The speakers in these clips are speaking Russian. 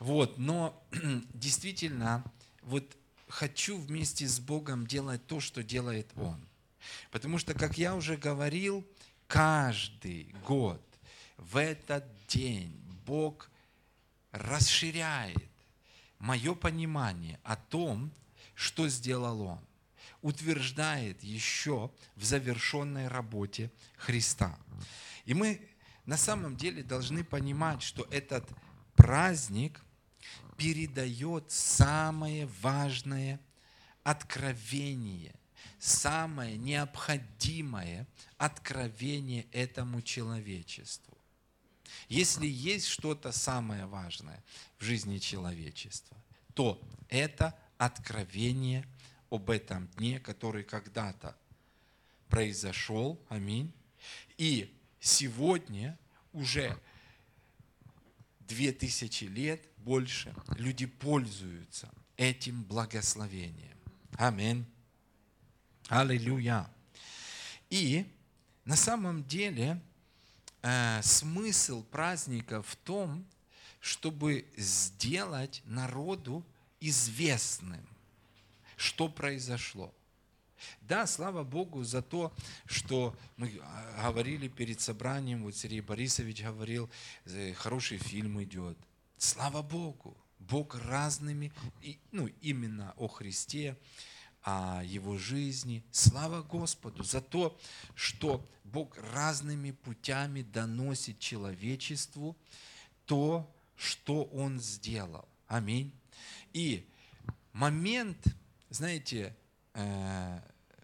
Вот, но действительно, вот хочу вместе с Богом делать то, что делает Он. Потому что, как я уже говорил, каждый год в этот день Бог расширяет мое понимание о том, что сделал Он, утверждает еще в завершенной работе Христа. И мы на самом деле должны понимать, что этот праздник передает самое важное откровение, самое необходимое откровение этому человечеству. Если есть что-то самое важное в жизни человечества, то это откровение об этом дне, который когда-то произошел. Аминь. И сегодня уже две тысячи лет больше люди пользуются этим благословением. Аминь. Аллилуйя. И на самом деле э, смысл праздника в том, чтобы сделать народу известным, что произошло. Да, слава Богу за то, что мы а, говорили перед собранием, вот Сергей Борисович говорил, э, хороший фильм идет. Слава Богу, Бог разными, ну именно о Христе, о Его жизни. Слава Господу за то, что Бог разными путями доносит человечеству то, что Он сделал. Аминь. И момент, знаете, э,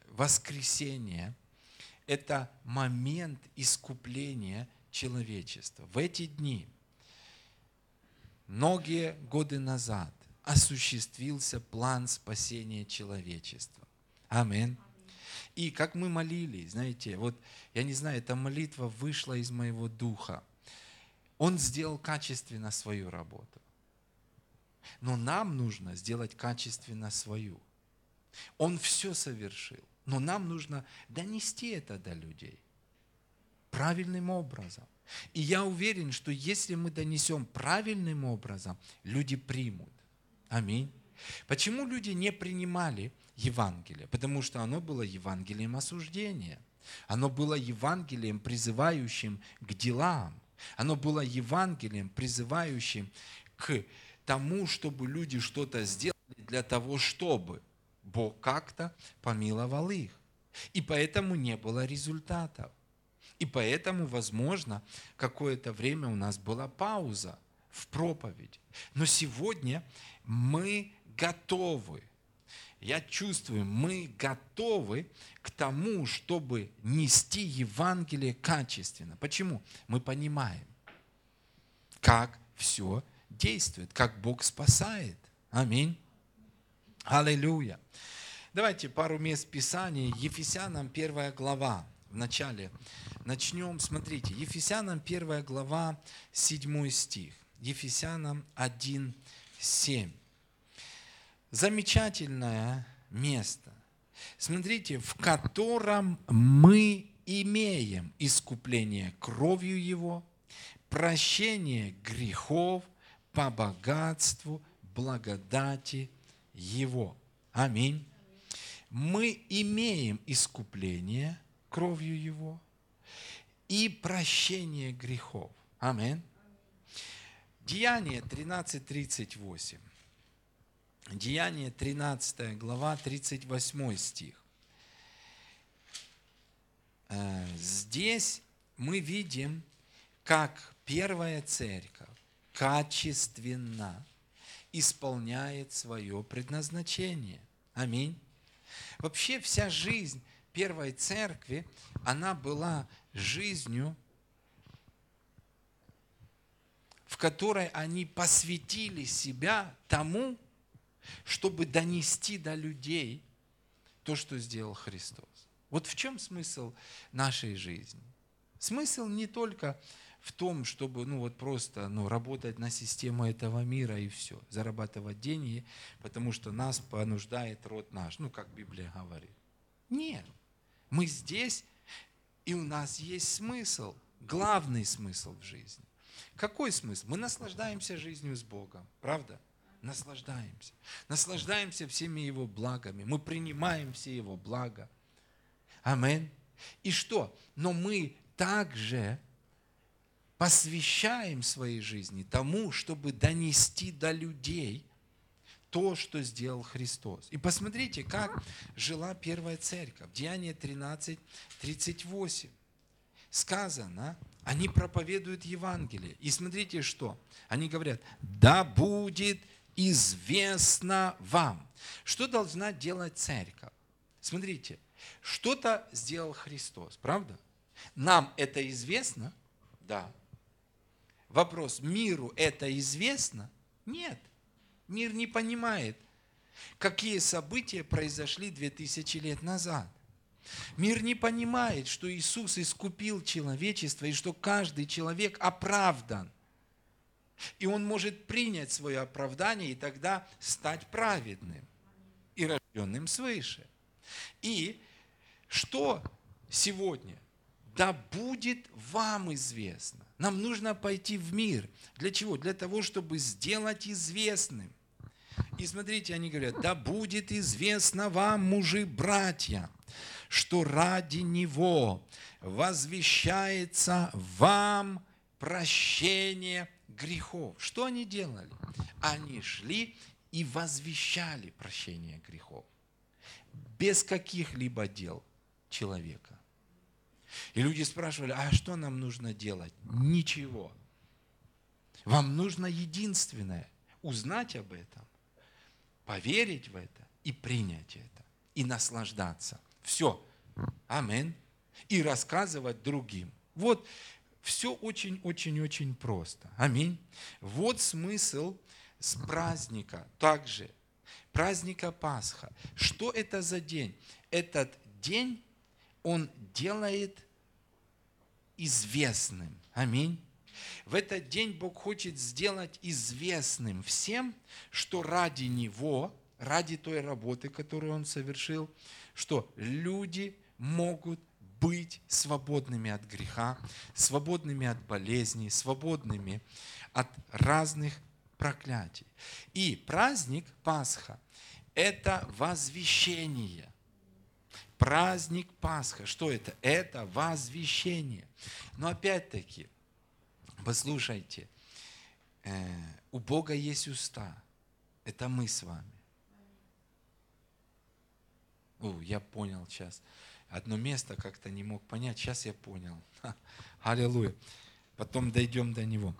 воскресения – это момент искупления человечества. В эти дни, многие годы назад, осуществился план спасения человечества. Аминь. И как мы молились, знаете, вот я не знаю, эта молитва вышла из моего духа. Он сделал качественно свою работу. Но нам нужно сделать качественно свою. Он все совершил. Но нам нужно донести это до людей правильным образом. И я уверен, что если мы донесем правильным образом, люди примут. Аминь. Почему люди не принимали Евангелие? Потому что оно было Евангелием осуждения. Оно было Евангелием, призывающим к делам. Оно было Евангелием, призывающим к тому, чтобы люди что-то сделали для того, чтобы Бог как-то помиловал их. И поэтому не было результатов. И поэтому, возможно, какое-то время у нас была пауза в проповеди. Но сегодня мы готовы. Я чувствую, мы готовы к тому, чтобы нести Евангелие качественно. Почему? Мы понимаем, как все действует, как Бог спасает. Аминь. Аллилуйя. Давайте пару мест Писания. Ефесянам первая глава. В начале начнем. Смотрите, Ефесянам первая глава, 7 стих. Ефесянам 1, 7. Замечательное место. Смотрите, в котором мы имеем искупление кровью Его, прощение грехов по богатству благодати его. Аминь. Мы имеем искупление кровью Его и прощение грехов. Аминь. Деяние 13.38. Деяние 13 глава, 38 стих. Э, здесь мы видим, как первая церковь качественно исполняет свое предназначение. Аминь. Вообще вся жизнь первой церкви, она была жизнью, в которой они посвятили себя тому, чтобы донести до людей то, что сделал Христос. Вот в чем смысл нашей жизни? Смысл не только в том, чтобы ну, вот просто ну, работать на систему этого мира и все, зарабатывать деньги, потому что нас понуждает род наш, ну, как Библия говорит. Нет, мы здесь, и у нас есть смысл, главный смысл в жизни. какой смысл? Мы наслаждаемся жизнью с Богом, правда? Наслаждаемся. Наслаждаемся всеми Его благами. Мы принимаем все Его блага. Аминь. И что? Но мы также посвящаем своей жизни тому, чтобы донести до людей то, что сделал Христос. И посмотрите, как жила первая церковь. Деяние 13, 38. Сказано, они проповедуют Евангелие. И смотрите, что? Они говорят, да будет известно вам. Что должна делать церковь? Смотрите, что-то сделал Христос, правда? Нам это известно? Да. Вопрос, миру это известно? Нет. Мир не понимает, какие события произошли 2000 лет назад. Мир не понимает, что Иисус искупил человечество и что каждый человек оправдан. И он может принять свое оправдание и тогда стать праведным и рожденным свыше. И что сегодня? Да будет вам известно. Нам нужно пойти в мир. Для чего? Для того, чтобы сделать известным. И смотрите, они говорят, да будет известно вам, мужи, братья, что ради Него возвещается вам прощение грехов. Что они делали? Они шли и возвещали прощение грехов. Без каких-либо дел человека. И люди спрашивали, а что нам нужно делать? Ничего. Вам нужно единственное – узнать об этом, поверить в это и принять это, и наслаждаться. Все. Амин. И рассказывать другим. Вот все очень-очень-очень просто. Аминь. Вот смысл с праздника также. Праздника Пасха. Что это за день? Этот день он делает известным. Аминь. В этот день Бог хочет сделать известным всем, что ради Него, ради той работы, которую Он совершил, что люди могут быть свободными от греха, свободными от болезней, свободными от разных проклятий. И праздник Пасха – это возвещение. Праздник Пасха. Что это? Это возвещение. Но опять-таки, послушайте, э, у Бога есть уста. Это мы с вами. О, я понял сейчас. Одно место как-то не мог понять, сейчас я понял. Аллилуйя. Потом дойдем до него.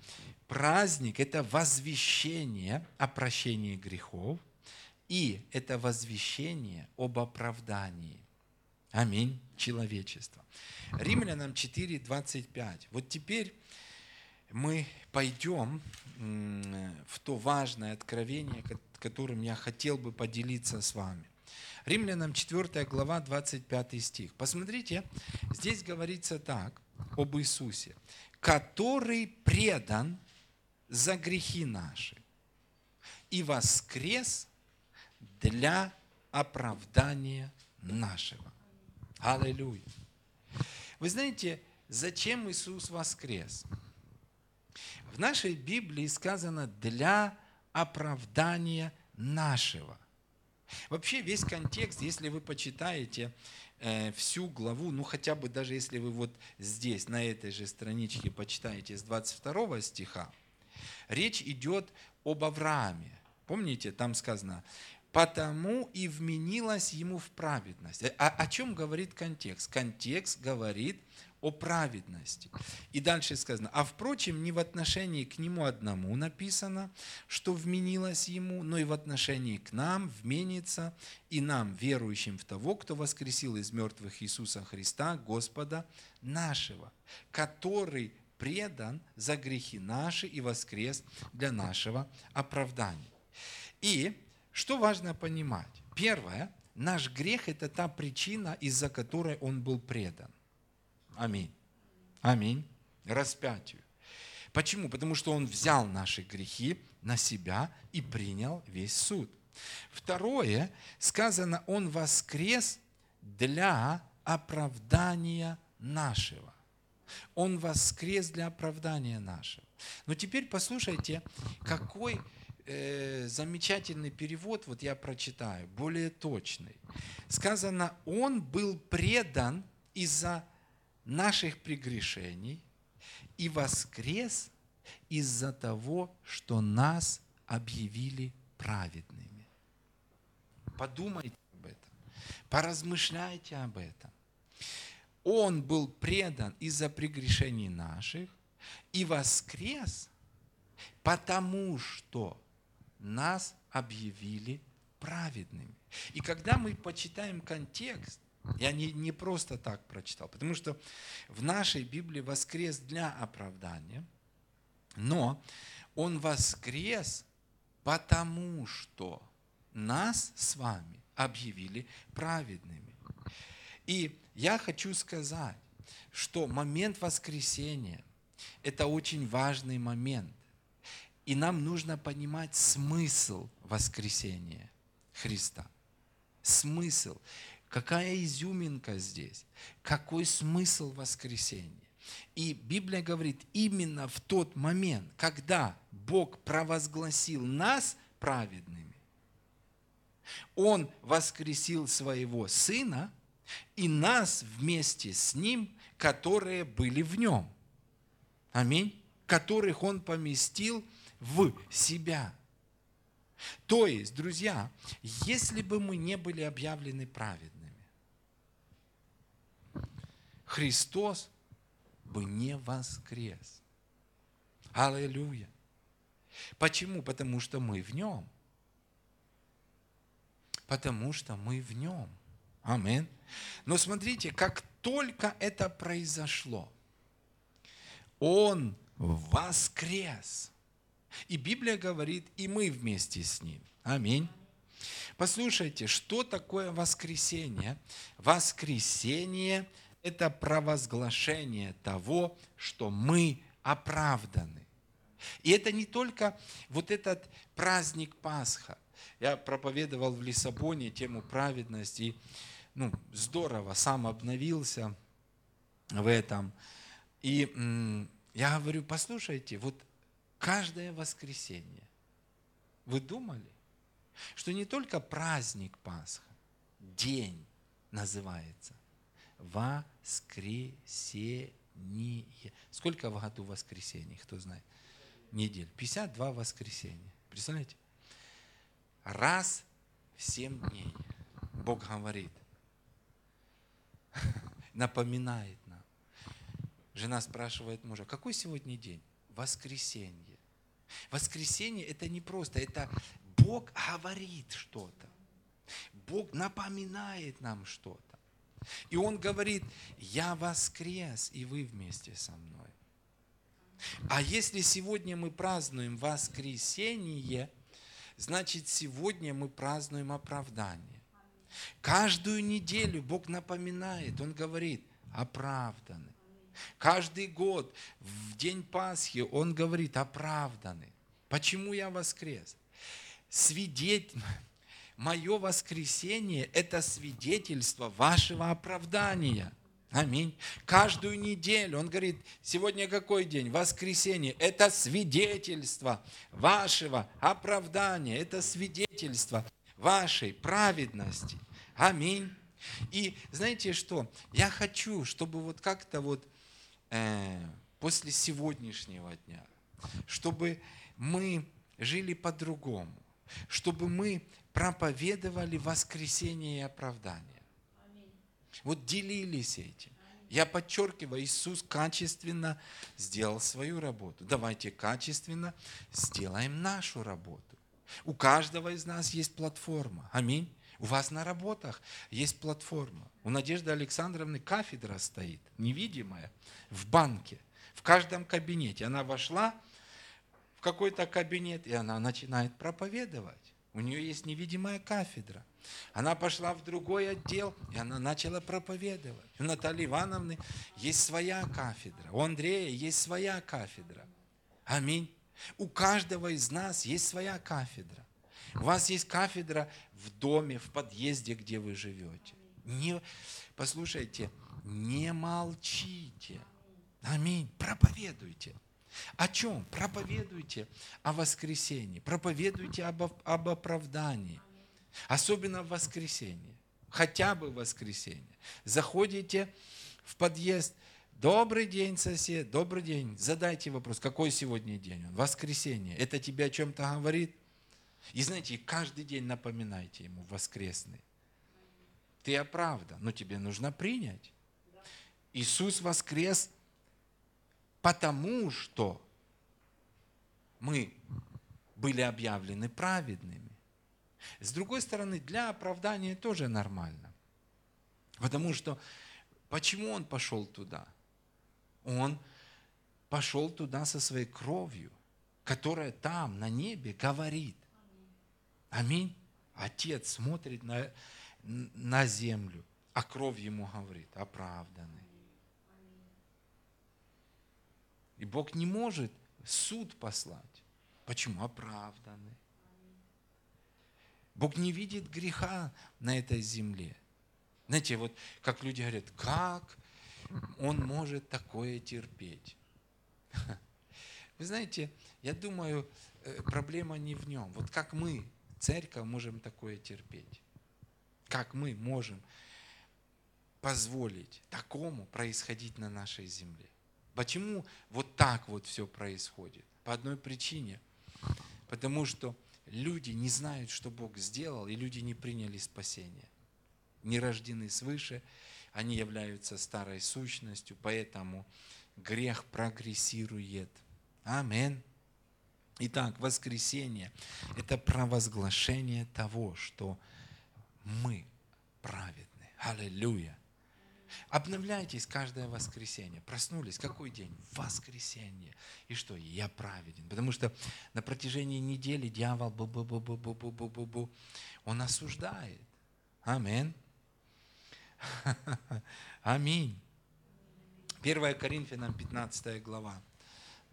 Праздник – это возвещение о прощении грехов, и это возвещение об оправдании. Аминь. Человечество. Римлянам 4, 25. Вот теперь мы пойдем в то важное откровение, которым я хотел бы поделиться с вами. Римлянам 4 глава, 25 стих. Посмотрите, здесь говорится так об Иисусе, который предан за грехи наши и воскрес для оправдания нашего. Аллилуйя. Вы знаете, зачем Иисус воскрес? В нашей Библии сказано «для оправдания нашего». Вообще весь контекст, если вы почитаете э, всю главу, ну хотя бы даже если вы вот здесь, на этой же страничке почитаете с 22 стиха, речь идет об Аврааме. Помните, там сказано, потому и вменилась ему в праведность. А о чем говорит контекст? Контекст говорит о праведности. И дальше сказано, а впрочем, не в отношении к нему одному написано, что вменилось ему, но и в отношении к нам вменится и нам, верующим в того, кто воскресил из мертвых Иисуса Христа, Господа нашего, который предан за грехи наши и воскрес для нашего оправдания. И что важно понимать? Первое, наш грех – это та причина, из-за которой он был предан. Аминь. Аминь. Распятию. Почему? Потому что Он взял наши грехи на себя и принял весь суд. Второе, сказано, Он воскрес для оправдания нашего. Он воскрес для оправдания нашего. Но теперь послушайте, какой э, замечательный перевод, вот я прочитаю, более точный. Сказано, Он был предан из-за наших прегрешений и воскрес из-за того, что нас объявили праведными. Подумайте об этом, поразмышляйте об этом. Он был предан из-за прегрешений наших и воскрес, потому что нас объявили праведными. И когда мы почитаем контекст, я не, не просто так прочитал, потому что в нашей Библии воскрес для оправдания, но он воскрес, потому что нас с вами объявили праведными. И я хочу сказать, что момент воскресения – это очень важный момент. И нам нужно понимать смысл воскресения Христа. Смысл. Какая изюминка здесь? Какой смысл воскресения? И Библия говорит, именно в тот момент, когда Бог провозгласил нас праведными, Он воскресил своего Сына и нас вместе с Ним, которые были в Нем. Аминь. Которых Он поместил в себя. То есть, друзья, если бы мы не были объявлены праведными, Христос бы не воскрес. Аллилуйя. Почему? Потому что мы в нем. Потому что мы в нем. Амин. Но смотрите, как только это произошло, Он воскрес. И Библия говорит, и мы вместе с Ним. Аминь. Послушайте, что такое воскресение? Воскресение – это провозглашение того, что мы оправданы. И это не только вот этот праздник Пасха. Я проповедовал в Лиссабоне тему праведности, и ну, здорово, сам обновился в этом. И я говорю, послушайте, вот каждое воскресенье, вы думали, что не только праздник Пасха, день называется – воскресение. Сколько в году воскресений, кто знает? Недель. 52 воскресенья. Представляете? Раз в 7 дней Бог говорит, напоминает нам. Жена спрашивает мужа, какой сегодня день? Воскресенье. Воскресенье это не просто, это Бог говорит что-то. Бог напоминает нам что-то. И он говорит, я воскрес, и вы вместе со мной. А если сегодня мы празднуем воскресение, значит сегодня мы празднуем оправдание. Каждую неделю Бог напоминает, Он говорит, оправданы. Каждый год, в день Пасхи, Он говорит, оправданы. Почему я воскрес? Свидетель, мое воскресение – это свидетельство вашего оправдания. Аминь. Каждую неделю, он говорит, сегодня какой день? Воскресенье. Это свидетельство вашего оправдания, это свидетельство вашей праведности. Аминь. И знаете что? Я хочу, чтобы вот как-то вот после сегодняшнего дня, чтобы мы жили по-другому, чтобы мы проповедовали воскресение и оправдание. Вот делились этим. Я подчеркиваю, Иисус качественно сделал свою работу. Давайте качественно сделаем нашу работу. У каждого из нас есть платформа. Аминь. У вас на работах есть платформа. У Надежды Александровны кафедра стоит, невидимая, в банке, в каждом кабинете. Она вошла в какой-то кабинет, и она начинает проповедовать. У нее есть невидимая кафедра. Она пошла в другой отдел, и она начала проповедовать. У Натальи Ивановны есть своя кафедра. У Андрея есть своя кафедра. Аминь. У каждого из нас есть своя кафедра. У вас есть кафедра в доме, в подъезде, где вы живете. Не, послушайте, не молчите. Аминь. Проповедуйте. О чем? Проповедуйте о воскресении. Проповедуйте об, об оправдании. Особенно в воскресенье. Хотя бы в воскресенье. Заходите в подъезд. Добрый день, сосед. Добрый день. Задайте вопрос, какой сегодня день? Воскресенье. Это тебе о чем-то говорит? И знаете, каждый день напоминайте ему воскресный. Ты оправдан, но тебе нужно принять. Иисус воскрес, потому что мы были объявлены праведными. С другой стороны, для оправдания тоже нормально. Потому что почему он пошел туда? Он пошел туда со своей кровью, которая там, на небе, говорит. Аминь. Отец смотрит на, на землю, а кровь ему говорит, оправданный. И Бог не может суд послать. Почему? Оправданный. Бог не видит греха на этой земле. Знаете, вот как люди говорят, как он может такое терпеть? Вы знаете, я думаю, э, проблема не в нем. Вот как мы, церковь, можем такое терпеть? Как мы можем позволить такому происходить на нашей земле? Почему вот так вот все происходит? По одной причине. Потому что люди не знают, что Бог сделал, и люди не приняли спасение. Не рождены свыше, они являются старой сущностью, поэтому грех прогрессирует. Амин. Итак, воскресенье – это провозглашение того, что мы праведны. Аллилуйя. Обновляйтесь каждое воскресенье. Проснулись. Какой день? Воскресенье. И что? Я праведен. Потому что на протяжении недели дьявол бу бу бу бу бу бу бу бу бу он осуждает. Амин. Аминь. 1 Коринфянам 15 глава.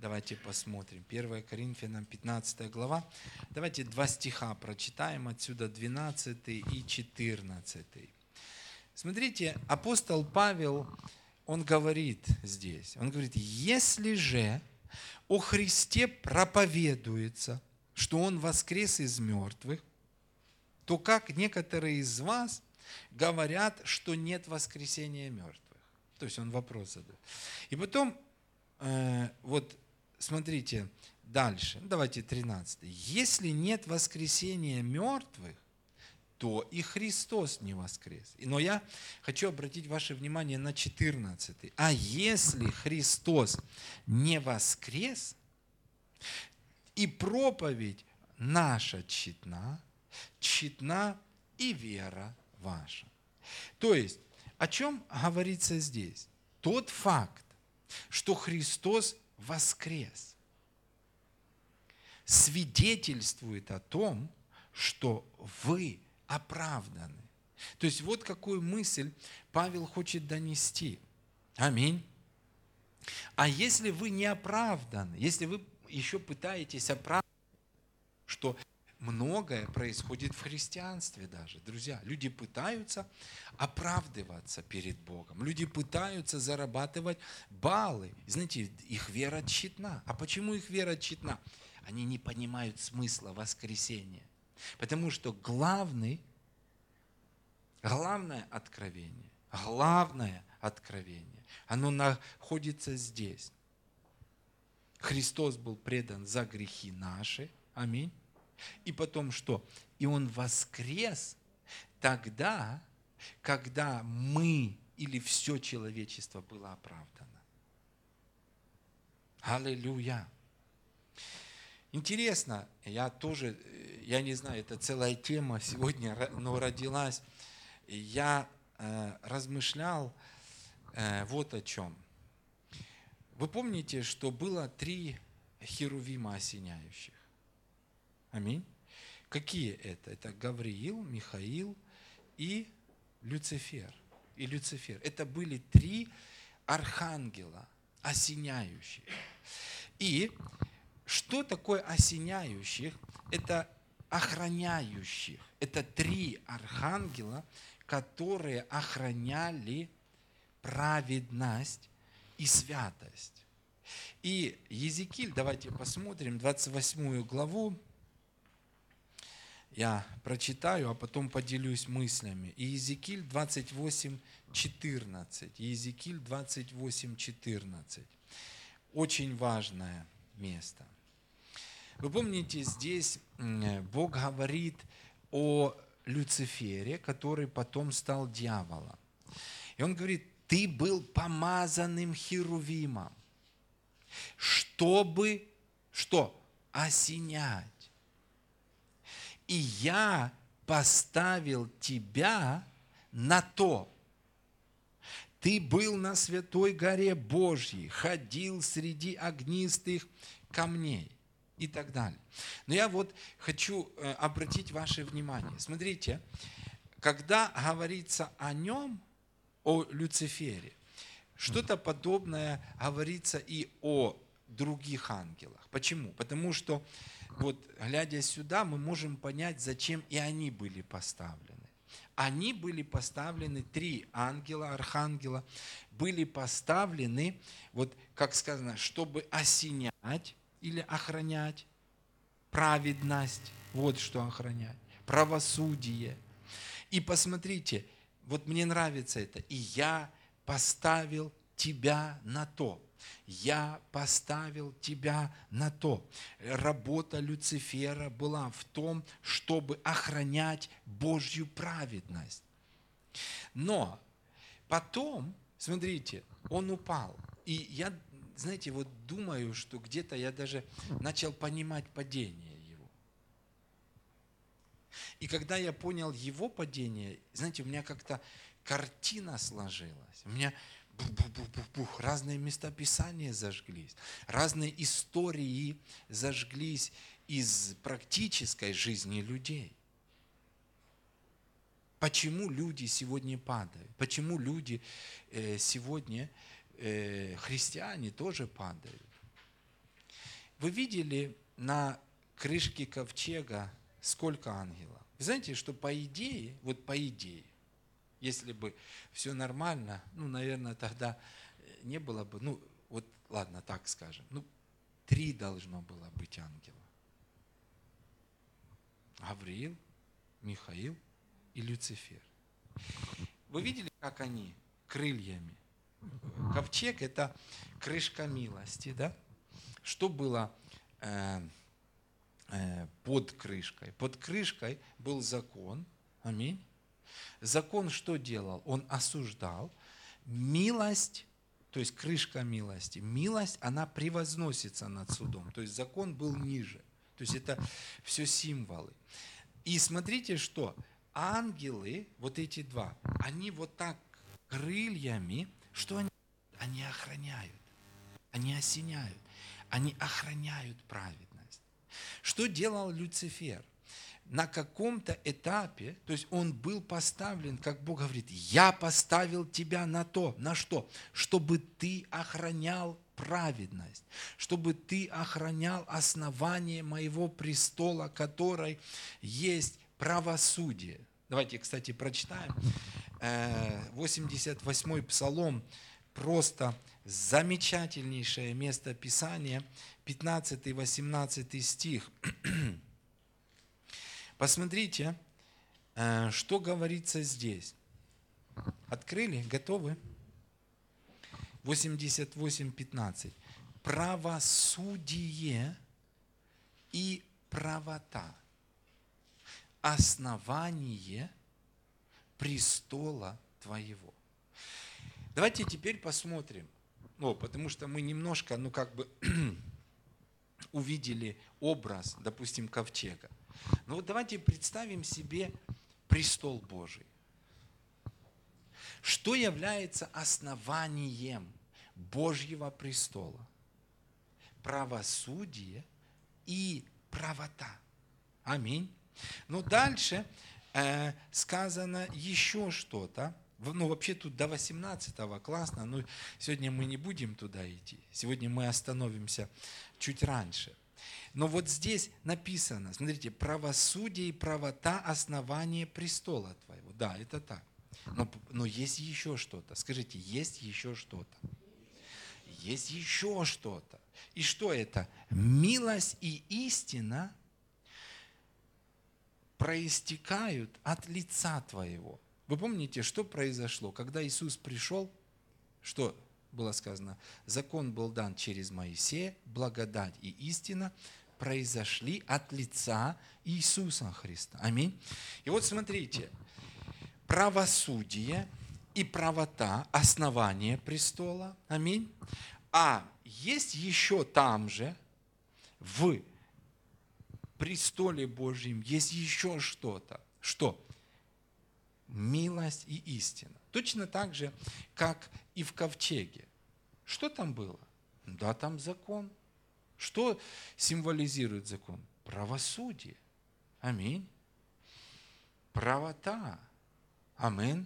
Давайте посмотрим. 1 Коринфянам 15 глава. Давайте два стиха прочитаем отсюда, 12 и 14. Смотрите, апостол Павел, он говорит здесь, он говорит, если же о Христе проповедуется, что Он воскрес из мертвых, то как некоторые из вас говорят, что нет воскресения мертвых? То есть он вопрос задает. И потом, э, вот смотрите дальше, давайте 13. Если нет воскресения мертвых, то и Христос не воскрес. Но я хочу обратить ваше внимание на 14. А если Христос не воскрес, и проповедь наша читна, читна и вера ваша. То есть, о чем говорится здесь? Тот факт, что Христос воскрес, свидетельствует о том, что вы оправданы. То есть вот какую мысль Павел хочет донести. Аминь. А если вы не оправданы, если вы еще пытаетесь оправдать, что многое происходит в христианстве даже. Друзья, люди пытаются оправдываться перед Богом. Люди пытаются зарабатывать баллы. Знаете, их вера тщетна. А почему их вера тщетна? Они не понимают смысла воскресения. Потому что главный, главное откровение, главное откровение, оно находится здесь. Христос был предан за грехи наши. Аминь. И потом что? И Он воскрес тогда, когда мы или все человечество было оправдано. Аллилуйя. Интересно, я тоже, я не знаю, это целая тема сегодня, но родилась. Я э, размышлял э, вот о чем. Вы помните, что было три херувима осеняющих? Аминь. Какие это? Это Гавриил, Михаил и Люцифер. И Люцифер. Это были три архангела, осеняющих. И что такое осеняющих? Это охраняющих. Это три архангела, которые охраняли праведность и святость. И Езекиль, давайте посмотрим, 28 главу, я прочитаю, а потом поделюсь мыслями. Иезекииль 28, 14. Иезекииль 28, 14. Очень важное место. Вы помните, здесь Бог говорит о Люцифере, который потом стал дьяволом. И он говорит, ты был помазанным херувимом, чтобы что? Осенять и я поставил тебя на то. Ты был на святой горе Божьей, ходил среди огнистых камней и так далее. Но я вот хочу э, обратить ваше внимание. Смотрите, когда говорится о нем, о Люцифере, что-то подобное говорится и о других ангелах. Почему? Потому что вот глядя сюда, мы можем понять, зачем и они были поставлены. Они были поставлены, три ангела, архангела, были поставлены, вот как сказано, чтобы осенять или охранять праведность, вот что охранять, правосудие. И посмотрите, вот мне нравится это, и я поставил тебя на то я поставил тебя на то. Работа Люцифера была в том, чтобы охранять Божью праведность. Но потом, смотрите, он упал. И я, знаете, вот думаю, что где-то я даже начал понимать падение его. И когда я понял его падение, знаете, у меня как-то картина сложилась. У меня бух-бух-бух-бух, разные места Писания зажглись, разные истории зажглись из практической жизни людей. Почему люди сегодня падают? Почему люди э, сегодня, э, христиане, тоже падают? Вы видели на крышке ковчега сколько ангелов? Вы знаете, что по идее, вот по идее, если бы все нормально, ну, наверное, тогда э, не было бы, ну, вот, ладно, так скажем, ну, три должно было быть ангела. Гавриил, Михаил и Люцифер. Вы видели, как они крыльями? Ковчег – это крышка милости, да? Что было э, э, под крышкой? Под крышкой был закон, аминь, Закон что делал? Он осуждал. Милость, то есть крышка милости, милость, она превозносится над судом. То есть закон был ниже. То есть это все символы. И смотрите, что ангелы, вот эти два, они вот так крыльями, что они? Они охраняют, они осеняют, они охраняют праведность. Что делал Люцифер? На каком-то этапе, то есть он был поставлен, как Бог говорит, я поставил тебя на то, на что? Чтобы ты охранял праведность, чтобы ты охранял основание моего престола, который есть правосудие. Давайте, кстати, прочитаем. 88-й э, псалом, просто замечательнейшее место Писания, 15-18 стих. Посмотрите, э, что говорится здесь. Открыли? Готовы? 88.15. Правосудие и правота. Основание престола твоего. Давайте теперь посмотрим. Ну, потому что мы немножко, ну как бы увидели образ, допустим, ковчега. Ну вот давайте представим себе престол Божий. Что является основанием Божьего престола? Правосудие и правота. Аминь. Но дальше э, сказано еще что-то. Ну, вообще тут до 18 классно, но сегодня мы не будем туда идти. Сегодня мы остановимся чуть раньше. Но вот здесь написано, смотрите, правосудие и правота – основание престола твоего. Да, это так. Но, но есть еще что-то. Скажите, есть еще что-то? есть еще что-то. И что это? Милость и истина проистекают от лица Твоего. Вы помните, что произошло, когда Иисус пришел? Что было сказано? Закон был дан через Моисея, благодать и истина произошли от лица Иисуса Христа. Аминь. И вот смотрите, правосудие и правота – основание престола. Аминь. А есть еще там же, в престоле Божьем, есть еще что-то. Что? Милость и истина. Точно так же, как и в ковчеге. Что там было? Да, там закон. Что символизирует закон? Правосудие. Аминь. Правота. Аминь.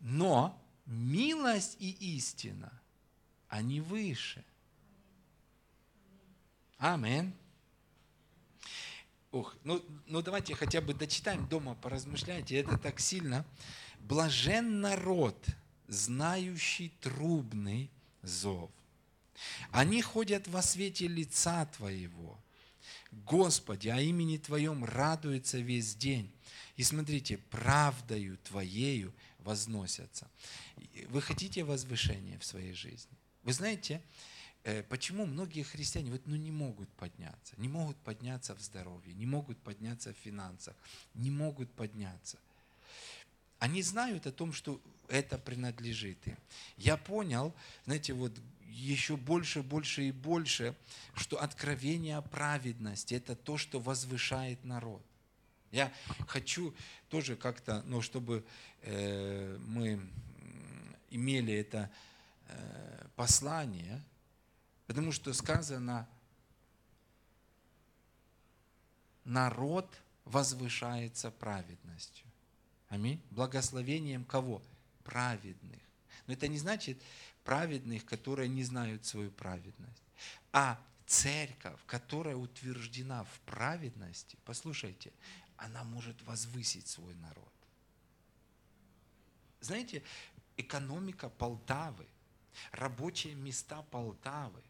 Но милость и истина, они выше. Аминь. Ух, ну, ну давайте хотя бы дочитаем дома, поразмышляйте. Это так сильно. Блажен народ, знающий трубный зов. Они ходят во свете лица Твоего. Господи, а имени Твоем радуется весь день. И смотрите, правдою Твоею возносятся. Вы хотите возвышения в своей жизни? Вы знаете, э, почему многие христиане вот, ну, не могут подняться? Не могут подняться в здоровье, не могут подняться в финансах, не могут подняться. Они знают о том, что это принадлежит им. Я понял, знаете, вот еще больше, больше и больше, что откровение о праведности – это то, что возвышает народ. Я хочу тоже как-то, ну, чтобы э, мы имели это э, послание, потому что сказано, народ возвышается праведностью. Аминь. Благословением кого? Праведных. Но это не значит праведных, которые не знают свою праведность, а церковь, которая утверждена в праведности, послушайте, она может возвысить свой народ. Знаете, экономика Полтавы, рабочие места Полтавы,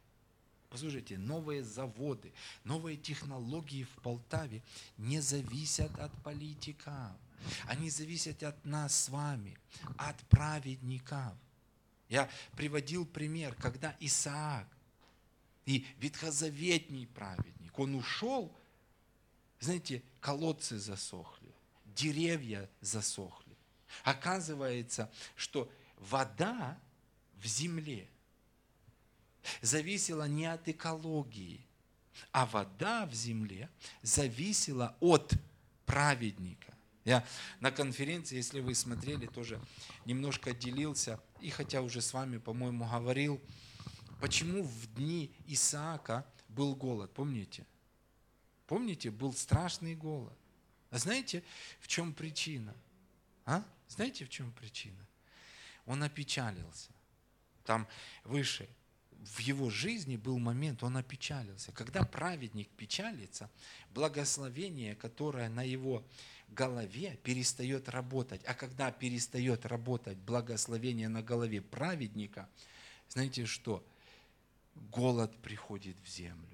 послушайте, новые заводы, новые технологии в Полтаве не зависят от политиков. Они зависят от нас с вами, от праведников. Я приводил пример, когда Исаак и ветхозаветний праведник, он ушел, знаете, колодцы засохли, деревья засохли. Оказывается, что вода в земле зависела не от экологии, а вода в земле зависела от праведника. Я на конференции, если вы смотрели, тоже немножко делился, и хотя уже с вами, по-моему, говорил, почему в дни Исаака был голод, помните? Помните, был страшный голод. А знаете, в чем причина? А? Знаете, в чем причина? Он опечалился. Там выше, в его жизни был момент, он опечалился. Когда праведник печалится, благословение, которое на его голове, перестает работать. А когда перестает работать благословение на голове праведника, знаете что? Голод приходит в землю.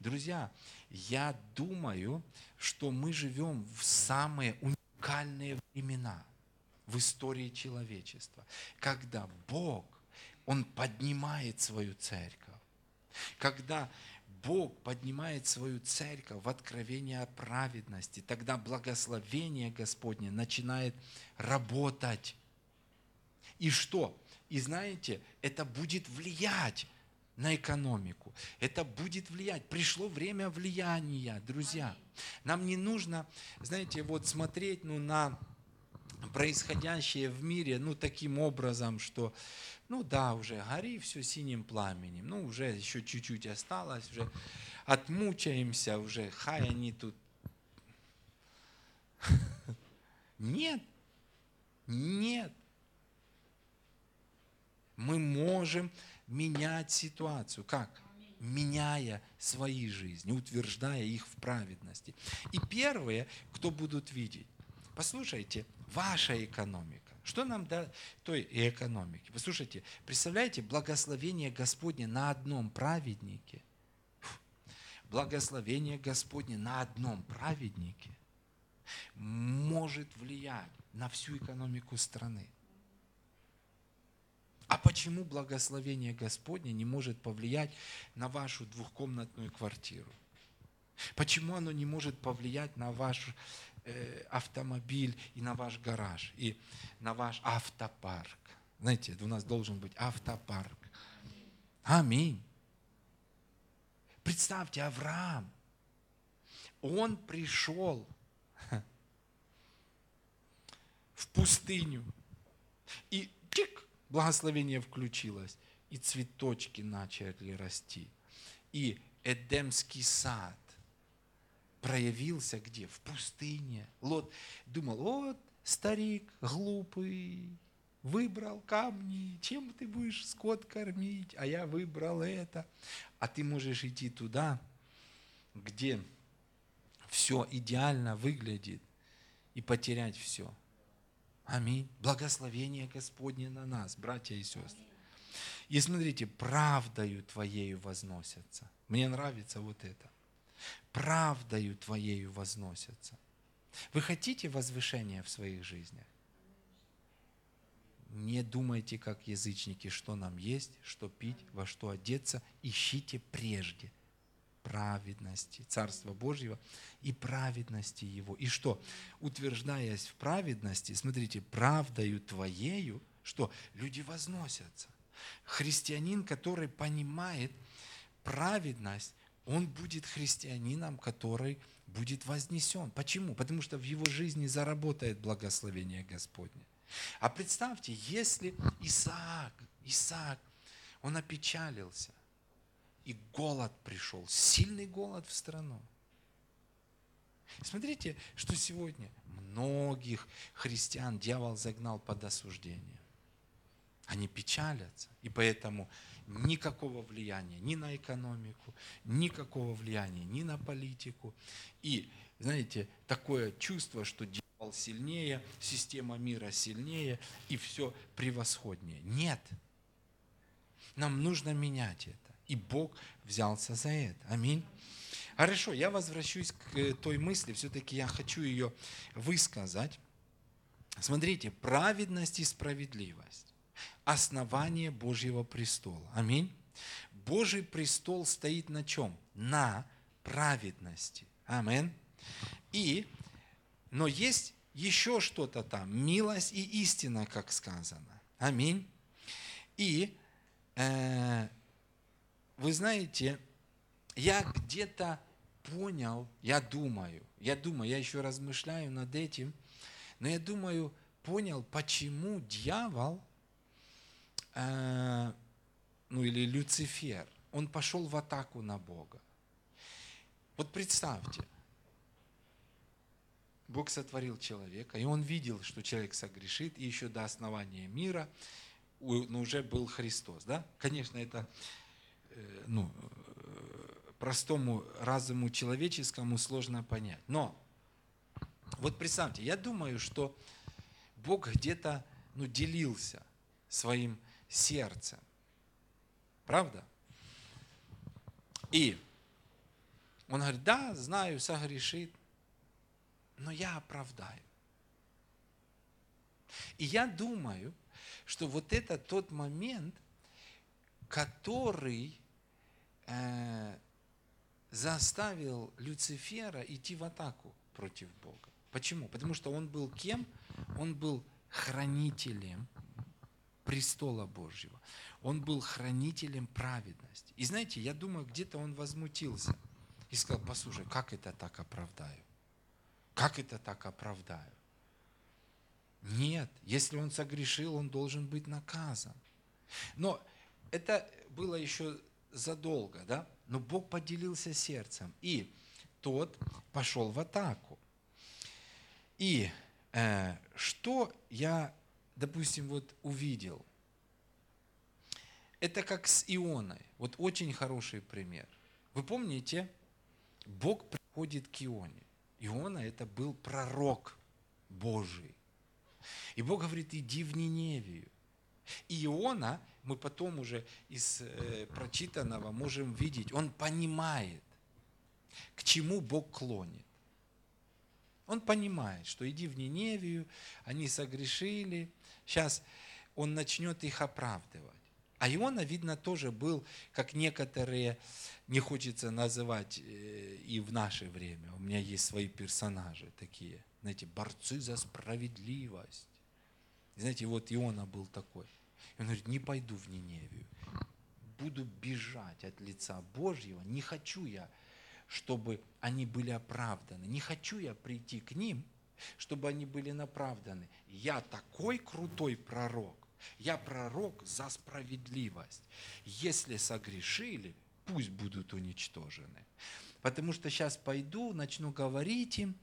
Друзья, я думаю, что мы живем в самые уникальные времена в истории человечества, когда Бог, Он поднимает свою церковь, когда Бог поднимает свою церковь в откровение о праведности, тогда благословение Господне начинает работать. И что? И знаете, это будет влиять на экономику. Это будет влиять. Пришло время влияния, друзья. Нам не нужно, знаете, вот смотреть ну, на происходящее в мире, ну, таким образом, что, ну, да, уже гори все синим пламенем, ну, уже еще чуть-чуть осталось, уже отмучаемся, уже хай они тут. Нет, нет. Мы можем менять ситуацию. Как? Меняя свои жизни, утверждая их в праведности. И первые, кто будут видеть, послушайте, ваша экономика, Что нам до той и экономики? Послушайте, представляете, благословение Господне на одном праведнике, благословение Господне на одном праведнике может влиять на всю экономику страны. А почему благословение Господне не может повлиять на вашу двухкомнатную квартиру? Почему оно не может повлиять на ваш э, автомобиль и на ваш гараж, и на ваш автопарк? Знаете, у нас должен быть автопарк. Аминь. Представьте, Авраам, он пришел в пустыню, и тик, благословение включилось, и цветочки начали расти. И Эдемский сад проявился где? В пустыне. Лот думал, вот старик глупый, выбрал камни, чем ты будешь скот кормить, а я выбрал это. А ты можешь идти туда, где все идеально выглядит, и потерять все. Аминь. Благословение Господне на нас, братья и сестры. И смотрите, правдою Твоею возносятся. Мне нравится вот это. Правдою Твоею возносятся. Вы хотите возвышения в своих жизнях? Не думайте, как язычники, что нам есть, что пить, во что одеться. Ищите прежде – праведности, Царства Божьего и праведности Его. И что? Утверждаясь в праведности, смотрите, правдою Твоею, что люди возносятся. Христианин, который понимает праведность, он будет христианином, который будет вознесен. Почему? Потому что в его жизни заработает благословение Господне. А представьте, если Исаак, Исаак, он опечалился, и голод пришел, сильный голод в страну. Смотрите, что сегодня многих христиан дьявол загнал под осуждение. Они печалятся, и поэтому никакого влияния ни на экономику, никакого влияния ни на политику. И, знаете, такое чувство, что дьявол сильнее, система мира сильнее, и все превосходнее. Нет. Нам нужно менять это. И Бог взялся за это. Аминь. Хорошо, я возвращусь к э, той мысли, все-таки я хочу ее высказать. Смотрите, праведность и справедливость – основание Божьего престола. Аминь. Божий престол стоит на чем? На праведности. Аминь. И, но есть еще что-то там, милость и истина, как сказано. Аминь. И э, вы знаете, я где-то понял, я думаю, я думаю, я еще размышляю над этим, но я думаю, понял, почему дьявол, э, ну или Люцифер, он пошел в атаку на Бога. Вот представьте, Бог сотворил человека, и он видел, что человек согрешит, и еще до основания мира ну, уже был Христос. Да? Конечно, это Э, ну, э, простому разуму человеческому сложно понять. Но вот представьте, я думаю, что Бог где-то ну, делился своим сердцем. Правда? И он говорит, да, знаю, согрешит, но я оправдаю. И я думаю, что вот это тот момент, который Э, заставил Люцифера идти в атаку против Бога. Почему? Потому что он был кем? Он был хранителем престола Божьего. Он был хранителем праведности. И знаете, я думаю, где-то он возмутился и сказал, послушай, как это так оправдаю? Как это так оправдаю? Нет, если он согрешил, он должен быть наказан. Но это было еще задолго, да? Но Бог поделился сердцем, и тот пошел в атаку. И э, что я, допустим, вот увидел? Это как с Ионой. Вот очень хороший пример. Вы помните, Бог приходит к Ионе. Иона это был пророк Божий. И Бог говорит, иди в Ниневию. И Иона, мы потом уже из э, прочитанного можем видеть, он понимает, к чему Бог клонит. Он понимает, что иди в Ниневию, они согрешили, сейчас он начнет их оправдывать. А Иона, видно, тоже был, как некоторые, не хочется называть э, и в наше время. У меня есть свои персонажи такие, знаете, борцы за справедливость. Знаете, вот Иона был такой. Он говорит, не пойду в Ниневию, буду бежать от лица Божьего, не хочу я, чтобы они были оправданы, не хочу я прийти к ним, чтобы они были оправданы. Я такой крутой пророк, я пророк за справедливость. Если согрешили, пусть будут уничтожены. Потому что сейчас пойду, начну говорить им,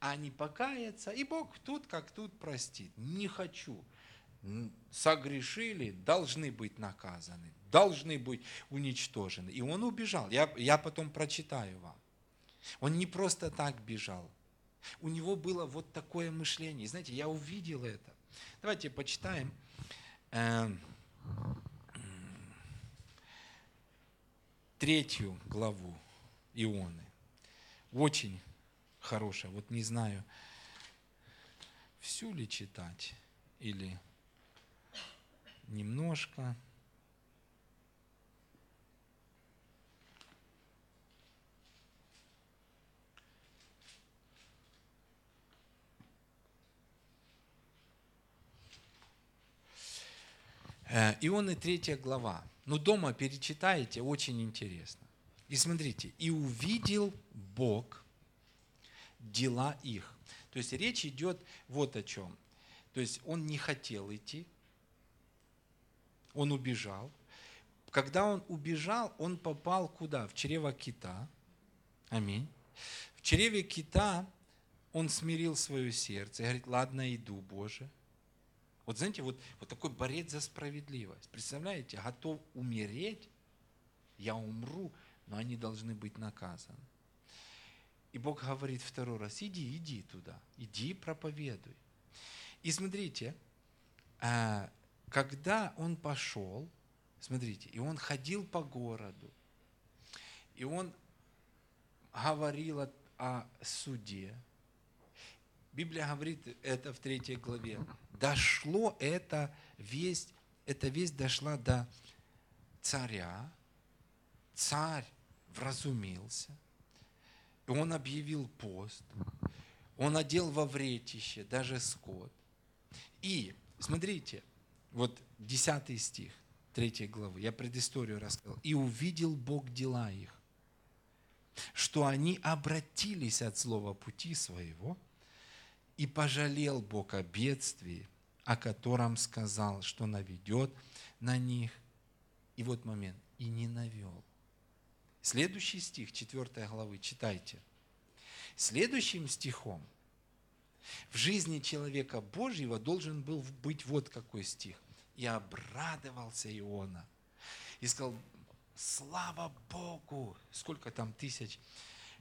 а они покаятся, и Бог тут как тут простит. Не хочу согрешили, должны быть наказаны, должны быть уничтожены. И он убежал. Я, я потом прочитаю вам. Он не просто так бежал. У него было вот такое мышление. Знаете, я увидел это. Давайте почитаем. Э, третью главу Ионы. Очень хорошая. Вот не знаю, всю ли читать или немножко. Ионы 3 глава. Ну, дома перечитаете, очень интересно. И смотрите, и увидел Бог дела их. То есть речь идет вот о чем. То есть он не хотел идти, он убежал. Когда он убежал, он попал куда? В чрево кита. Аминь. В чреве кита он смирил свое сердце и говорит, ладно, иду, Боже. Вот знаете, вот, вот такой борец за справедливость. Представляете, готов умереть, я умру, но они должны быть наказаны. И Бог говорит второй раз, иди, иди туда, иди проповедуй. И смотрите, а, когда он пошел, смотрите, и он ходил по городу, и он говорил о суде. Библия говорит это в третьей главе. Дошло это весть, эта весть дошла до царя. Царь вразумился. И он объявил пост. Он одел во вретище даже скот. И, смотрите, вот 10 стих 3 главы, я предысторию рассказал. «И увидел Бог дела их, что они обратились от слова пути своего, и пожалел Бог о бедствии, о котором сказал, что наведет на них. И вот момент, и не навел. Следующий стих 4 главы, читайте. Следующим стихом в жизни человека Божьего должен был быть вот какой стих. И обрадовался Иона. И сказал, слава Богу, сколько там тысяч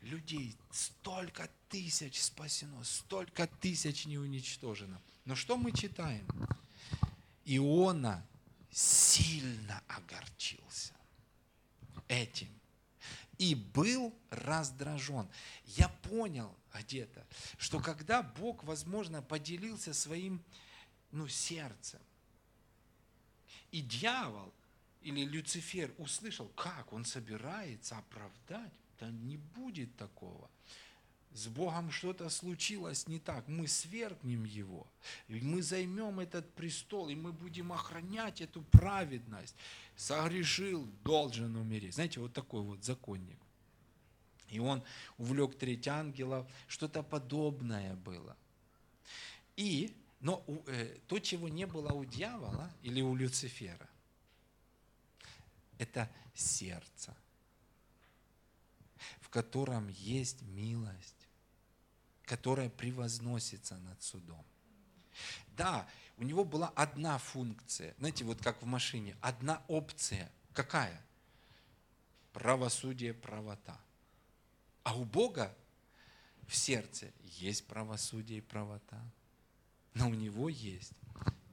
людей, столько тысяч спасено, столько тысяч не уничтожено. Но что мы читаем? Иона сильно огорчился этим и был раздражен. Я понял где-то, что когда Бог, возможно, поделился своим ну, сердцем, и дьявол или Люцифер услышал, как он собирается оправдать, да не будет такого. С Богом что-то случилось не так. Мы свергнем Его. Мы займем этот престол, и мы будем охранять эту праведность. Согрешил, должен умереть. Знаете, вот такой вот законник. И он увлек треть ангелов. Что-то подобное было. И но э, то, чего не было у дьявола или у Люцифера, это сердце, котором есть милость, которая превозносится над судом. Да, у него была одна функция, знаете, вот как в машине, одна опция. Какая? Правосудие, правота. А у Бога в сердце есть правосудие и правота. но у него есть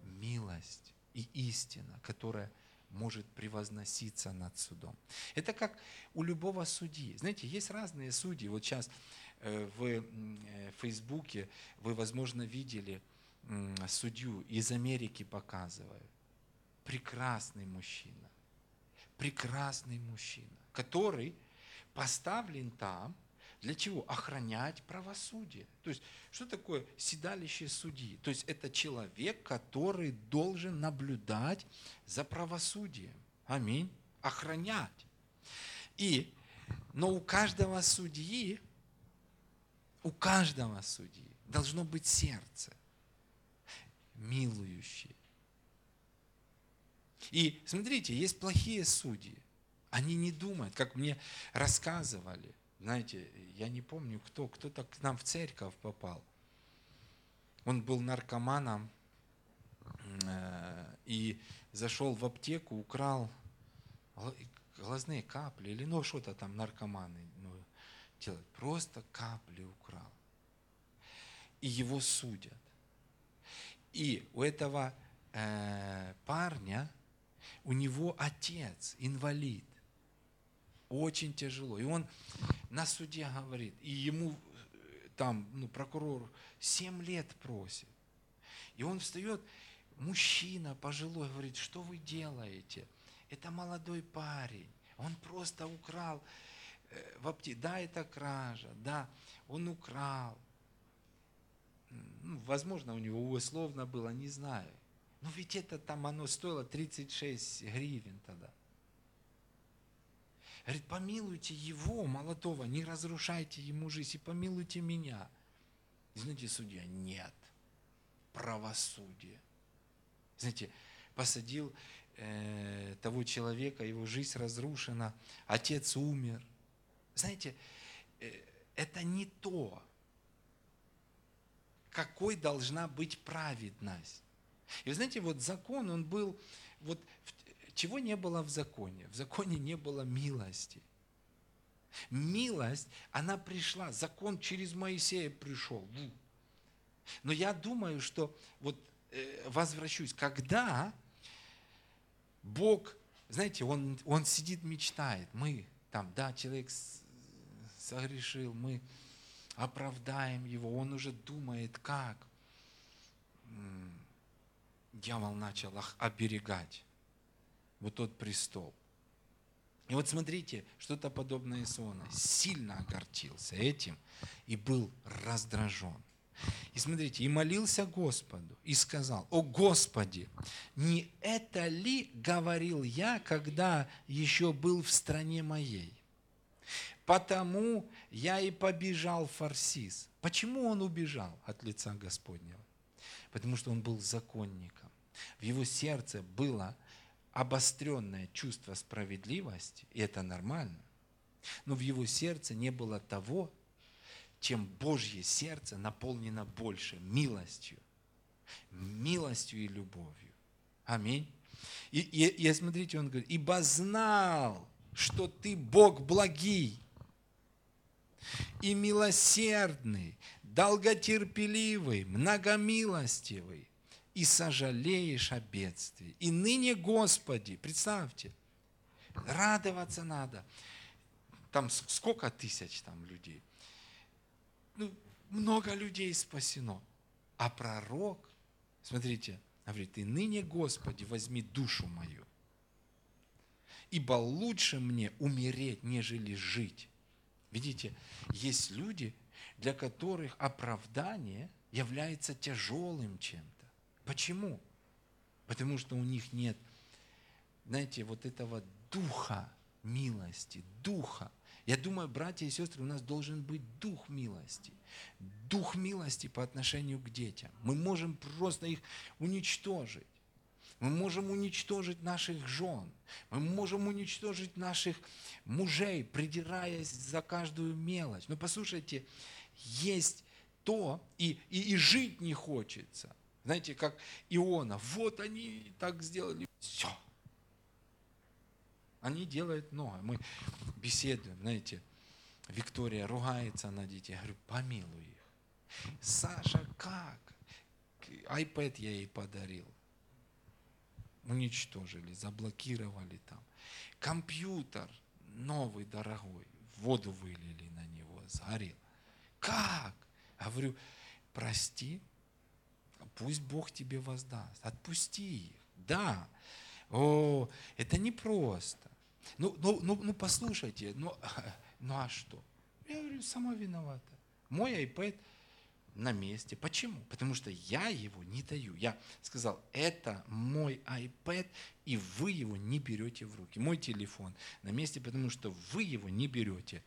милость и истина, которая может превозноситься над судом. Это как у любого судьи. Знаете, есть разные судьи. Вот сейчас э, в э, Фейсбуке вы, возможно, видели судью из Америки показывают. Прекрасный мужчина. Прекрасный мужчина, который поставлен там, для чего? Охранять правосудие. То есть, что такое седалище судьи? То есть, это человек, который должен наблюдать за правосудием. Аминь. Охранять. И, но у каждого судьи, у каждого судьи должно быть сердце, милующее. И смотрите, есть плохие судьи. Они не думают, как мне рассказывали. Знаете, я не помню, кто, кто-то к нам в церковь попал. Он был наркоманом э, и зашел в аптеку, украл глазные капли или ну что-то там наркоманы ну, делают. Просто капли украл. И его судят. И у этого э, парня, у него отец, инвалид. Очень тяжело. И он на суде говорит, и ему э, там ну, прокурор 7 лет просит. И он встает, мужчина пожилой, говорит, что вы делаете? Это молодой парень, он просто украл э, в апте... Да, это кража, да, он украл. Ну, возможно, у него условно было, не знаю. Но ведь это там оно стоило 36 гривен тогда. Говорит, помилуйте его, молодого, не разрушайте ему жизнь, и помилуйте меня. знаете, судья, нет, правосудие. Знаете, посадил э, того человека, его жизнь разрушена, отец умер. Знаете, э, это не то, какой должна быть праведность. И вы знаете, вот закон, он был, вот чего не было в законе? В законе не было милости. Милость, она пришла, закон через Моисея пришел. Но я думаю, что, вот э, возвращусь, когда Бог, знаете, он, он сидит, мечтает, мы там, да, человек согрешил, мы оправдаем его, он уже думает, как. Дьявол начал оберегать вот тот престол. И вот смотрите, что-то подобное Иисуна сильно огорчился этим и был раздражен. И смотрите, и молился Господу, и сказал, «О Господи, не это ли говорил я, когда еще был в стране моей? Потому я и побежал в Фарсис». Почему он убежал от лица Господнего? Потому что он был законником. В его сердце было обостренное чувство справедливости, и это нормально, но в его сердце не было того, чем Божье сердце наполнено больше милостью, милостью и любовью. Аминь. И, и, и смотрите, он говорит, ибо знал, что ты Бог благий и милосердный, долготерпеливый, многомилостивый, и сожалеешь о бедствии. И ныне, Господи, представьте, радоваться надо. Там сколько тысяч там людей? Ну, много людей спасено. А пророк, смотрите, говорит, и ныне, Господи, возьми душу мою. Ибо лучше мне умереть, нежели жить. Видите, есть люди, для которых оправдание является тяжелым чем-то. Почему? Потому что у них нет, знаете, вот этого духа милости, духа. Я думаю, братья и сестры, у нас должен быть дух милости. Дух милости по отношению к детям. Мы можем просто их уничтожить. Мы можем уничтожить наших жен. Мы можем уничтожить наших мужей, придираясь за каждую мелочь. Но послушайте, есть то, и, и, и жить не хочется. Знаете, как Иона. Вот они так сделали. Все. Они делают много. Мы беседуем, знаете, Виктория ругается на детей. Я говорю, помилуй их. Саша, как? iPad я ей подарил. Уничтожили, заблокировали там. Компьютер новый, дорогой, воду вылили на него, сгорел. Как? Говорю, прости, пусть Бог тебе воздаст. Отпусти их. Да. О, это непросто. Ну, ну, ну, ну послушайте, ну, ну а что? Я говорю, сама виновата. Мой iPad на месте. Почему? Потому что я его не даю. Я сказал, это мой iPad, и вы его не берете в руки. Мой телефон на месте, потому что вы его не берете.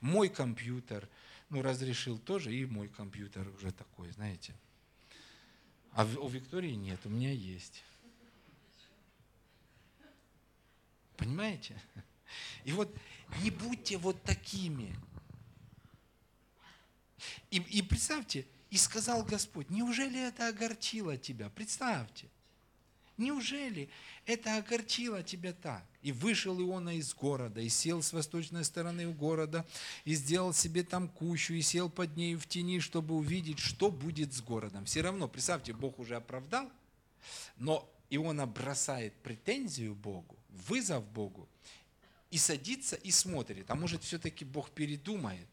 Мой компьютер, ну, разрешил тоже, и мой компьютер уже такой, знаете. А у Виктории нет, у меня есть. Понимаете? И вот не будьте вот такими. И, и представьте, и сказал Господь, неужели это огорчило тебя? Представьте. Неужели это огорчило тебя так? И вышел Иона из города, и сел с восточной стороны у города, и сделал себе там кущу, и сел под ней в тени, чтобы увидеть, что будет с городом. Все равно, представьте, Бог уже оправдал, но Иона бросает претензию Богу, вызов Богу, и садится и смотрит. А может, все-таки Бог передумает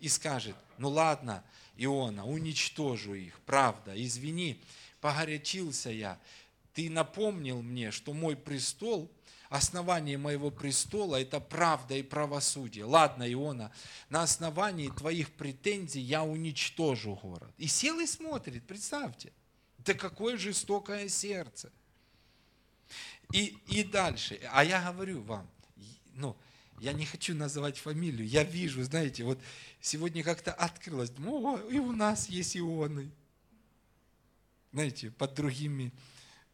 и скажет, ну ладно, Иона, уничтожу их, правда, извини, погорячился я, ты напомнил мне, что мой престол, основание моего престола – это правда и правосудие. Ладно, Иона, на основании твоих претензий я уничтожу город. И сел и смотрит, представьте. Да какое жестокое сердце. И, и дальше. А я говорю вам, ну, я не хочу называть фамилию, я вижу, знаете, вот сегодня как-то открылось, о, и у нас есть ионы. Знаете, под другими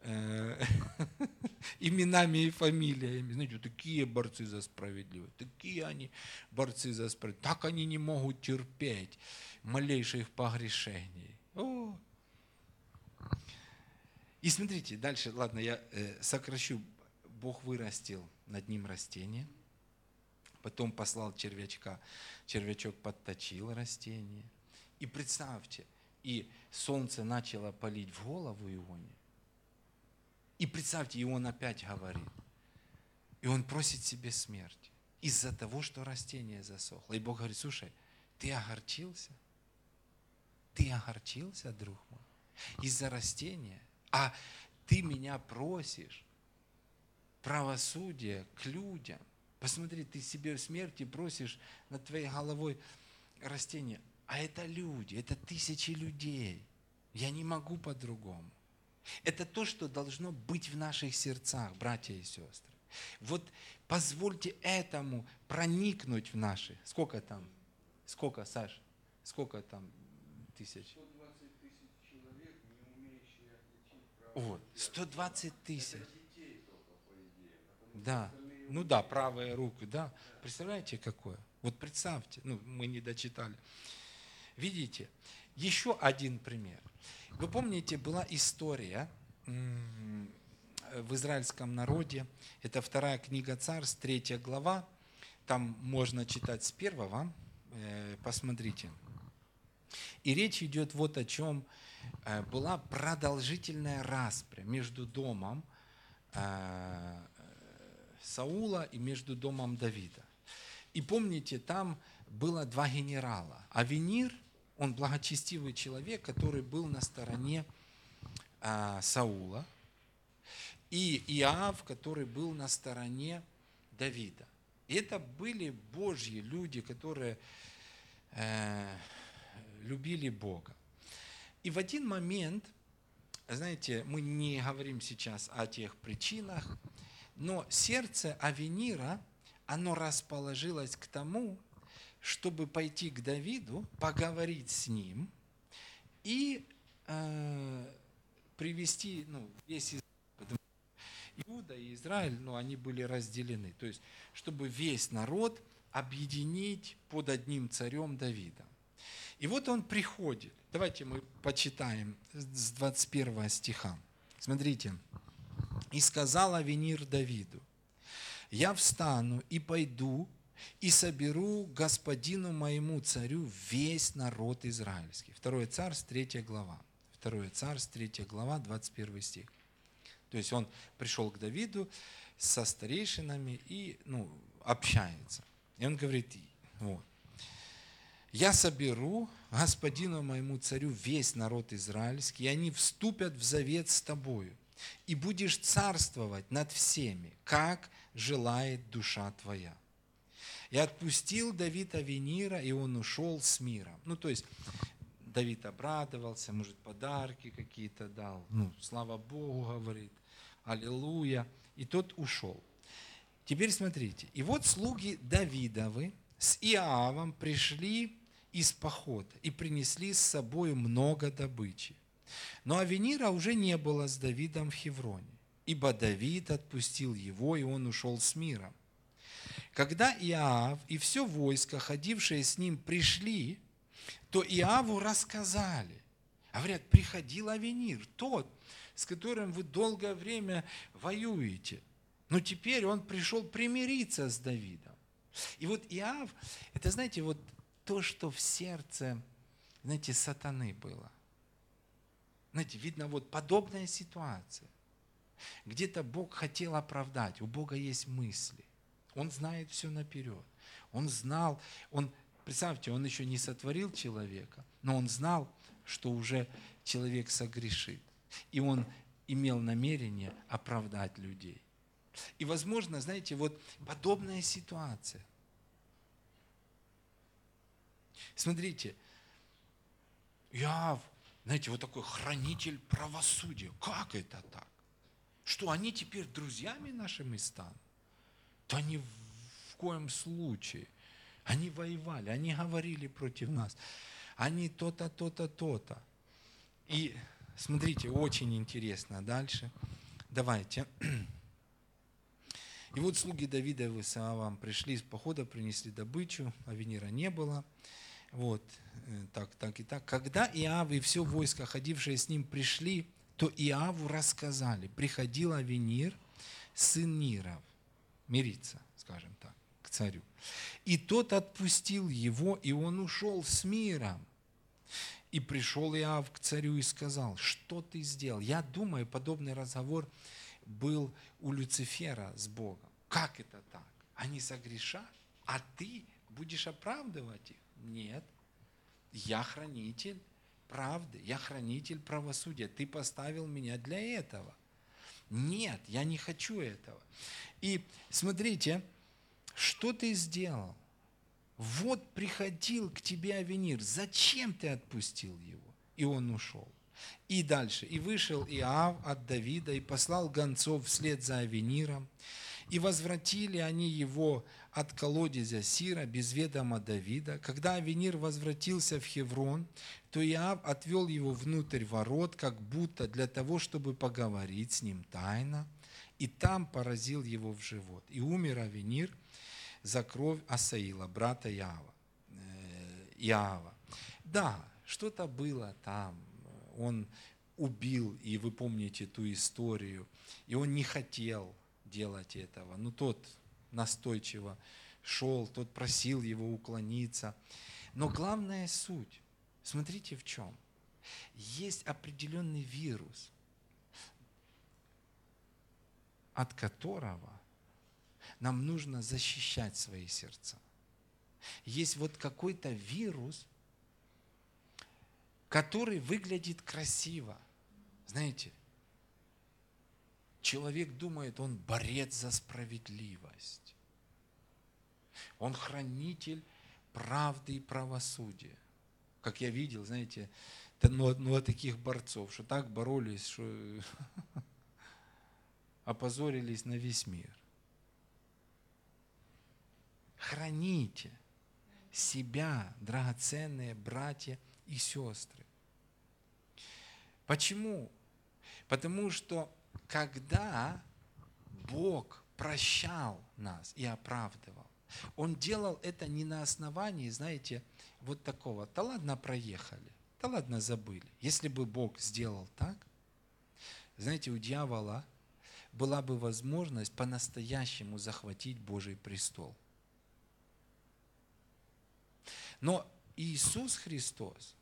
именами и фамилиями. Знаете, такие борцы за справедливость, такие они борцы за справедливость. Так они не могут терпеть малейших погрешений. О. И смотрите, дальше, ладно, я э, сокращу. Бог вырастил над ним растение – потом послал червячка, червячок подточил растение. И представьте, и солнце начало палить в голову Ионе. И представьте, и он опять говорит. И он просит себе смерти из-за того, что растение засохло. И Бог говорит, слушай, ты огорчился? Ты огорчился, друг мой, из-за растения? А ты меня просишь правосудия к людям – Посмотри, ты себе в смерти бросишь над твоей головой растение. А это люди, это тысячи людей. Я не могу по-другому. Это то, что должно быть в наших сердцах, братья и сестры. Вот позвольте этому проникнуть в наши. Сколько там? Сколько, Саш? Сколько там тысяч? 120 тысяч человек, не умеющие отличить Вот, 120 тысяч. Да. Ну да, правая рука, да. Представляете, какое? Вот представьте, ну мы не дочитали. Видите, еще один пример. Вы помните, была история в израильском народе, это вторая книга Царств, третья глава, там можно читать с первого, э, посмотрите. И речь идет вот о чем. Э, была продолжительная распря между домом э, Саула и между домом Давида. И помните, там было два генерала. Авенир, он благочестивый человек, который был на стороне а, Саула, и Иав, который был на стороне Давида. И это были Божьи люди, которые э, любили Бога. И в один момент, знаете, мы не говорим сейчас о тех причинах, но сердце Авенира, оно расположилось к тому, чтобы пойти к Давиду, поговорить с ним и э, привести ну, весь Израиль. Иуда и Израиль, ну, они были разделены. То есть, чтобы весь народ объединить под одним царем Давидом. И вот он приходит. Давайте мы почитаем с 21 стиха. Смотрите. И сказал Авенир Давиду, я встану и пойду и соберу господину моему царю весь народ израильский. Второе царство, третья глава. 2 Царств, 3 глава, 21 стих. То есть он пришел к Давиду со старейшинами и ну, общается. И он говорит, вот, я соберу господину моему царю весь народ израильский, и они вступят в завет с тобою, и будешь царствовать над всеми, как желает душа твоя. И отпустил Давид Авенира, и он ушел с миром. Ну, то есть, Давид обрадовался, может, подарки какие-то дал. Ну, слава Богу, говорит, аллилуйя. И тот ушел. Теперь смотрите. И вот слуги Давидовы с Иавом пришли из похода и принесли с собой много добычи. Но Авенира уже не было с Давидом в Хевроне, ибо Давид отпустил его, и он ушел с миром. Когда Иав и все войско, ходившее с ним, пришли, то Иаву рассказали. Говорят, приходил Авенир, тот, с которым вы долгое время воюете. Но теперь он пришел примириться с Давидом. И вот Иав, это, знаете, вот то, что в сердце, знаете, сатаны было. Знаете, видно, вот подобная ситуация. Где-то Бог хотел оправдать, у Бога есть мысли. Он знает все наперед. Он знал, он, представьте, он еще не сотворил человека, но он знал, что уже человек согрешит. И он имел намерение оправдать людей. И, возможно, знаете, вот подобная ситуация – Смотрите, Иав, знаете, вот такой хранитель правосудия. Как это так? Что они теперь друзьями нашими станут? Да они в коем случае. Они воевали, они говорили против нас. Они то-то, то-то, то-то. И смотрите, очень интересно дальше. Давайте. И вот слуги Давида и Саавам пришли из похода, принесли добычу, а Венера не было. Вот, э, так, так и так. Когда Иав и все войско, ходившее с ним, пришли, то Иаву рассказали, приходил Авенир, сын Ниров, мириться, скажем так, к царю. И тот отпустил его, и он ушел с миром. И пришел Иав к царю и сказал, что ты сделал? Я думаю, подобный разговор был у Люцифера с Богом. Как это так? Они согрешат, а ты будешь оправдывать их. Нет. Я хранитель правды, я хранитель правосудия. Ты поставил меня для этого. Нет, я не хочу этого. И смотрите, что ты сделал? Вот приходил к тебе Авенир. Зачем ты отпустил его? И он ушел. И дальше. И вышел Иав от Давида и послал гонцов вслед за Авениром. И возвратили они его от колодезя Сира без ведома Давида. Когда Авенир возвратился в Хеврон, то Иав отвел его внутрь ворот, как будто для того, чтобы поговорить с ним тайно, и там поразил его в живот. И умер Авенир за кровь Асаила, брата Иава. Э, Иава. Да, что-то было там. Он убил, и вы помните ту историю, и он не хотел делать этого. Но тот настойчиво шел, тот просил его уклониться. Но главная суть, смотрите в чем. Есть определенный вирус, от которого нам нужно защищать свои сердца. Есть вот какой-то вирус, который выглядит красиво. Знаете, человек думает, он борец за справедливость. Он хранитель правды и правосудия. Как я видел, знаете, ну, ну, таких борцов, что так боролись, что опозорились на весь мир. Храните себя, драгоценные братья и сестры. Почему? Потому что когда Бог прощал нас и оправдывал, Он делал это не на основании, знаете, вот такого, да ладно, проехали, да ладно, забыли. Если бы Бог сделал так, знаете, у дьявола была бы возможность по-настоящему захватить Божий престол. Но Иисус Христос,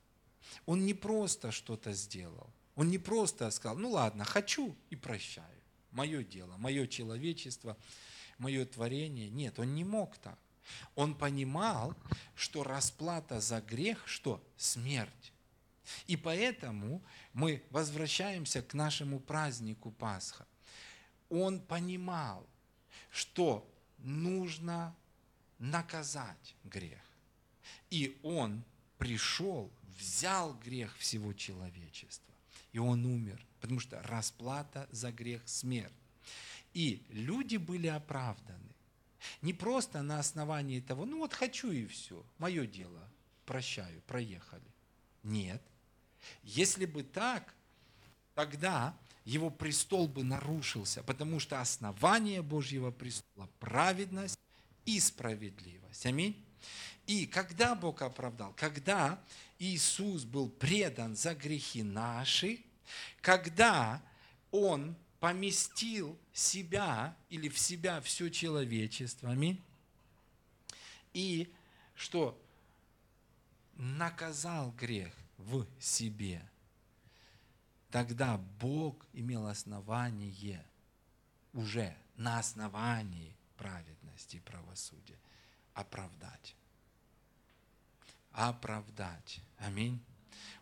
Он не просто что-то сделал. Он не просто сказал, ну ладно, хочу и прощаю. Мое дело, мое человечество, мое творение. Нет, он не мог так. Он понимал, что расплата за грех, что? Смерть. И поэтому мы возвращаемся к нашему празднику Пасха. Он понимал, что нужно наказать грех. И он пришел, взял грех всего человечества. И он умер, потому что расплата за грех – смерть. И люди были оправданы. Не просто на основании того, ну вот хочу и все, мое дело, прощаю, проехали. Нет. Если бы так, тогда его престол бы нарушился, потому что основание Божьего престола – праведность и справедливость. Аминь. И когда Бог оправдал? Когда Иисус был предан за грехи наши, когда Он поместил себя или в себя все человечество, аминь, и что наказал грех в себе, тогда Бог имел основание уже на основании праведности и правосудия оправдать. Оправдать. Аминь.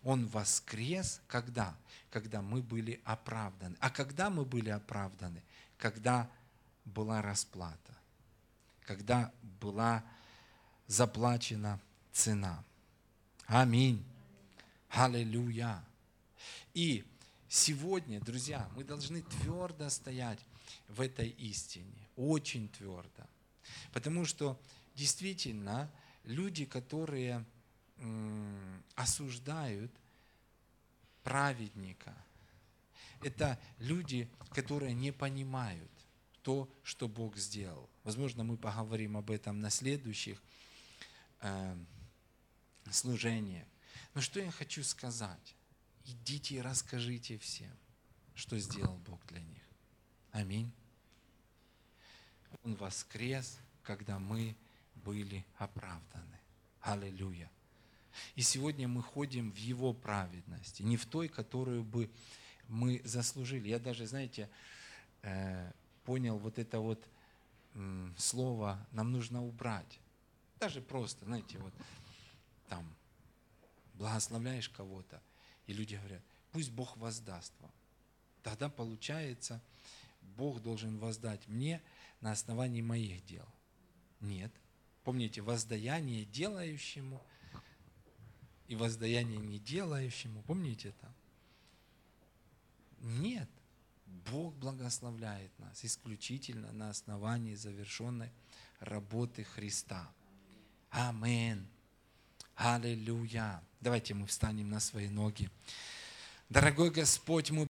Он воскрес когда? Когда мы были оправданы. А когда мы были оправданы? Когда была расплата. Когда была заплачена цена. Аминь. Аллилуйя. И сегодня, друзья, мы должны твердо стоять в этой истине. Очень твердо. Потому что действительно люди, которые осуждают праведника, это люди, которые не понимают то, что Бог сделал. Возможно, мы поговорим об этом на следующих э, служениях. Но что я хочу сказать? Идите и расскажите всем, что сделал Бог для них. Аминь. Он воскрес, когда мы были оправданы. Аллилуйя. И сегодня мы ходим в Его праведности, не в той, которую бы мы заслужили. Я даже, знаете, э, понял вот это вот слово «нам нужно убрать». Даже просто, знаете, вот там благословляешь кого-то, и люди говорят, пусть Бог воздаст вам. Тогда получается, Бог должен воздать мне на основании моих дел. Нет. Помните, воздаяние делающему и воздаяние не делающему. Помните это? Нет. Бог благословляет нас исключительно на основании завершенной работы Христа. Амин. Аллилуйя. Давайте мы встанем на свои ноги. Дорогой Господь, мы